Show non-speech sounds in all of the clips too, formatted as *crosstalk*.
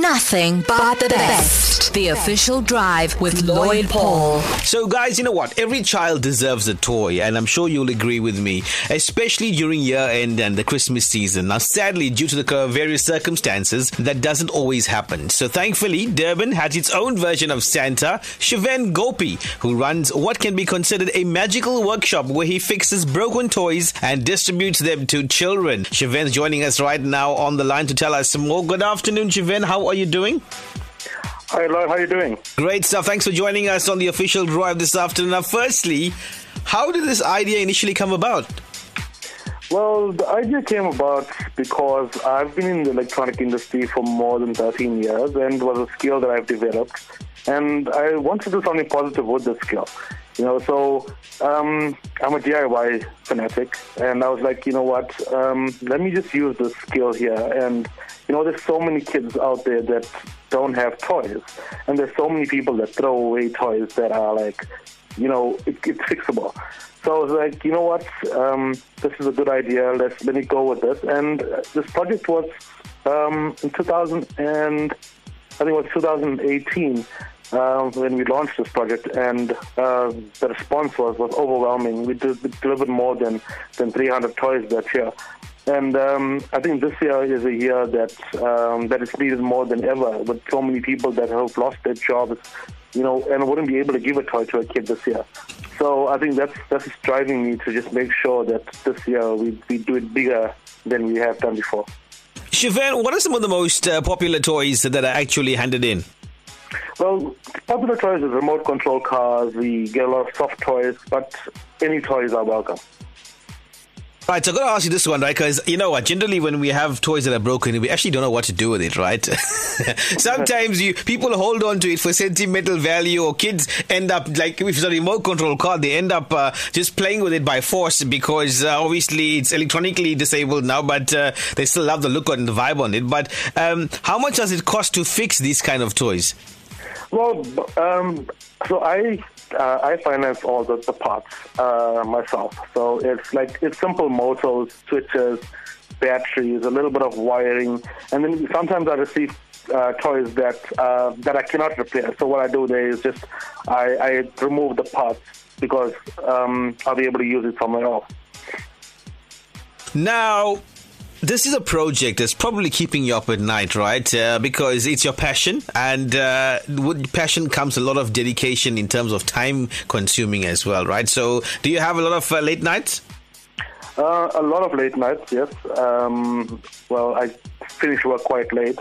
nothing but the best. The official drive with Lloyd Paul. So, guys, you know what? Every child deserves a toy, and I'm sure you'll agree with me, especially during year end and the Christmas season. Now, sadly, due to the various circumstances, that doesn't always happen. So, thankfully, Durban has its own version of Santa, Shiven Gopi, who runs what can be considered a magical workshop where he fixes broken toys and distributes them to children. Shiven's joining us right now on the line to tell us some more. Good afternoon, Shiven. How are you doing? Hi, Lloyd. How are you doing? Great stuff. Thanks for joining us on the official drive this afternoon. Now, firstly, how did this idea initially come about? Well, the idea came about because I've been in the electronic industry for more than 13 years and it was a skill that I've developed. And I wanted to do something positive with the skill. You know, so um, I'm a DIY fanatic, and I was like, you know what? Um, let me just use this skill here. And you know, there's so many kids out there that don't have toys, and there's so many people that throw away toys that are like, you know, it, it's fixable. So I was like, you know what? Um, this is a good idea. Let's let me go with this. And this project was um, in 2000 and I think it was 2018 uh, when we launched this project, and uh, the response was was overwhelming. We, did, we delivered more than than 300 toys that year. And um, I think this year is a year that um, that is needed more than ever, with so many people that have lost their jobs, you know, and wouldn't be able to give a toy to a kid this year. So I think that's that's driving me to just make sure that this year we, we do it bigger than we have done before. Shiven, what are some of the most uh, popular toys that are actually handed in? Well, popular toys is remote control cars. We get a lot of soft toys, but any toys are welcome. Right, so I'm going to ask you this one, right? Because you know what? Generally, when we have toys that are broken, we actually don't know what to do with it, right? *laughs* Sometimes you people hold on to it for sentimental value, or kids end up like if it's a remote control car, they end up uh, just playing with it by force because uh, obviously it's electronically disabled now, but uh, they still love the look and the vibe on it. But um, how much does it cost to fix these kind of toys? Well, um, so I uh, I finance all the, the parts uh, myself. So it's like it's simple motors, switches, batteries, a little bit of wiring, and then sometimes I receive uh, toys that uh, that I cannot repair. So what I do there is just I, I remove the parts because um, I'll be able to use it somewhere else. Now, this is a project that's probably keeping you up at night, right? Uh, because it's your passion, and uh, with passion comes a lot of dedication in terms of time consuming as well, right? So, do you have a lot of uh, late nights? Uh, a lot of late nights, yes. Um, well, I finish work quite late,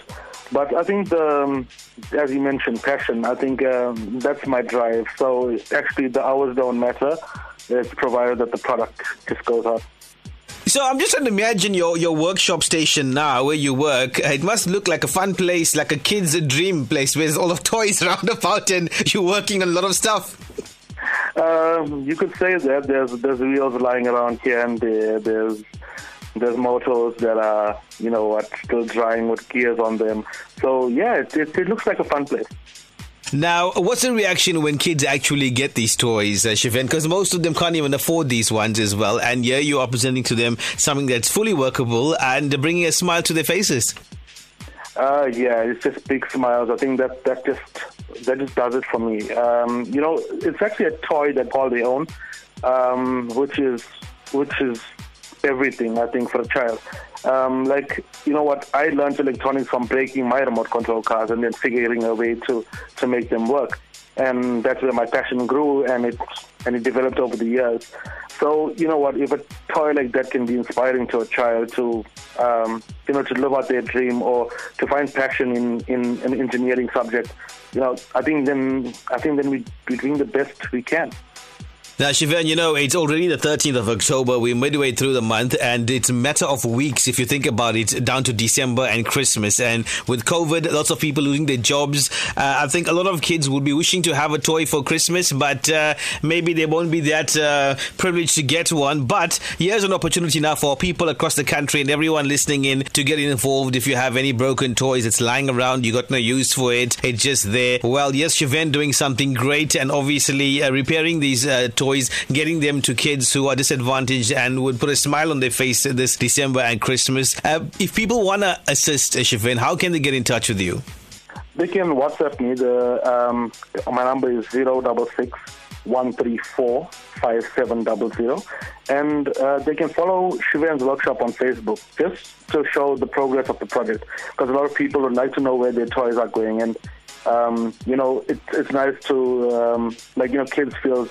but I think the, um, as you mentioned, passion. I think um, that's my drive. So actually, the hours don't matter. It's provided that the product just goes up. So I'm just trying to imagine your, your workshop station now where you work. It must look like a fun place, like a kid's dream place where there's all of *laughs* toys around about and you're working on a lot of stuff. Um, you could say that there's there's wheels lying around here and there. There's there's motors that are you know what still drying with gears on them. So yeah, it, it, it looks like a fun place. Now, what's the reaction when kids actually get these toys, uh? Because most of them can't even afford these ones as well. And here you are presenting to them something that's fully workable and bringing a smile to their faces. Uh, yeah, it's just big smiles. I think that that just that just does it for me. Um, you know, it's actually a toy that Paul they own, um, which is which is everything I think for a child. Um, like you know what I learned electronics from breaking my remote control cars and then figuring a way to to make them work, and that's where my passion grew and it and it developed over the years. So you know what, if a toy like that can be inspiring to a child to um, you know to live out their dream or to find passion in in an engineering subject, you know, I think then I think then we we're doing the best we can. Now, Shiven, you know, it's already the 13th of October. We're midway through the month, and it's a matter of weeks, if you think about it, down to December and Christmas. And with COVID, lots of people losing their jobs. Uh, I think a lot of kids would be wishing to have a toy for Christmas, but uh, maybe they won't be that uh, privileged to get one. But here's an opportunity now for people across the country and everyone listening in to get involved. If you have any broken toys, it's lying around, you got no use for it, it's just there. Well, yes, Shiven doing something great and obviously uh, repairing these uh, toys toys, getting them to kids who are disadvantaged and would put a smile on their face this December and Christmas. Uh, if people want to assist, Shiven, how can they get in touch with you? they can WhatsApp me. The um, my number is zero double six one three four five seven double zero, and uh, they can follow Shiven's workshop on Facebook just to show the progress of the project. Because a lot of people would like to know where their toys are going, and um, you know, it, it's nice to um, like you know, kids feel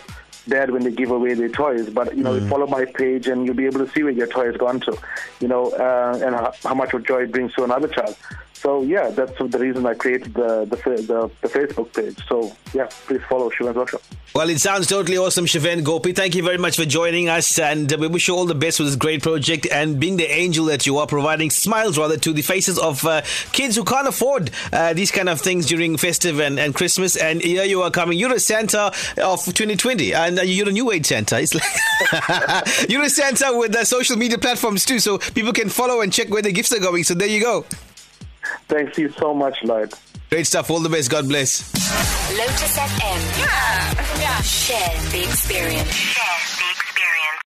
bad when they give away their toys. But you know, mm. follow my page and you'll be able to see where your toy has gone to, you know, uh, and how, how, much of joy it brings to another child. So yeah, that's the reason I created the the, the, the Facebook page. So yeah, please follow Shiven's Workshop. Well, it sounds totally awesome, Shiven Gopi. Thank you very much for joining us, and we wish you all the best with this great project and being the angel that you are, providing smiles rather to the faces of uh, kids who can't afford uh, these kind of things during festive and, and Christmas. And here you are coming. You're a Santa of 2020, and you're a new age Santa. It's like *laughs* you're a Santa with the social media platforms too, so people can follow and check where the gifts are going. So there you go. Thank you so much, Lloyd. Great stuff. All the best. God bless. Lotus FM. Yeah. Yeah. Share the experience.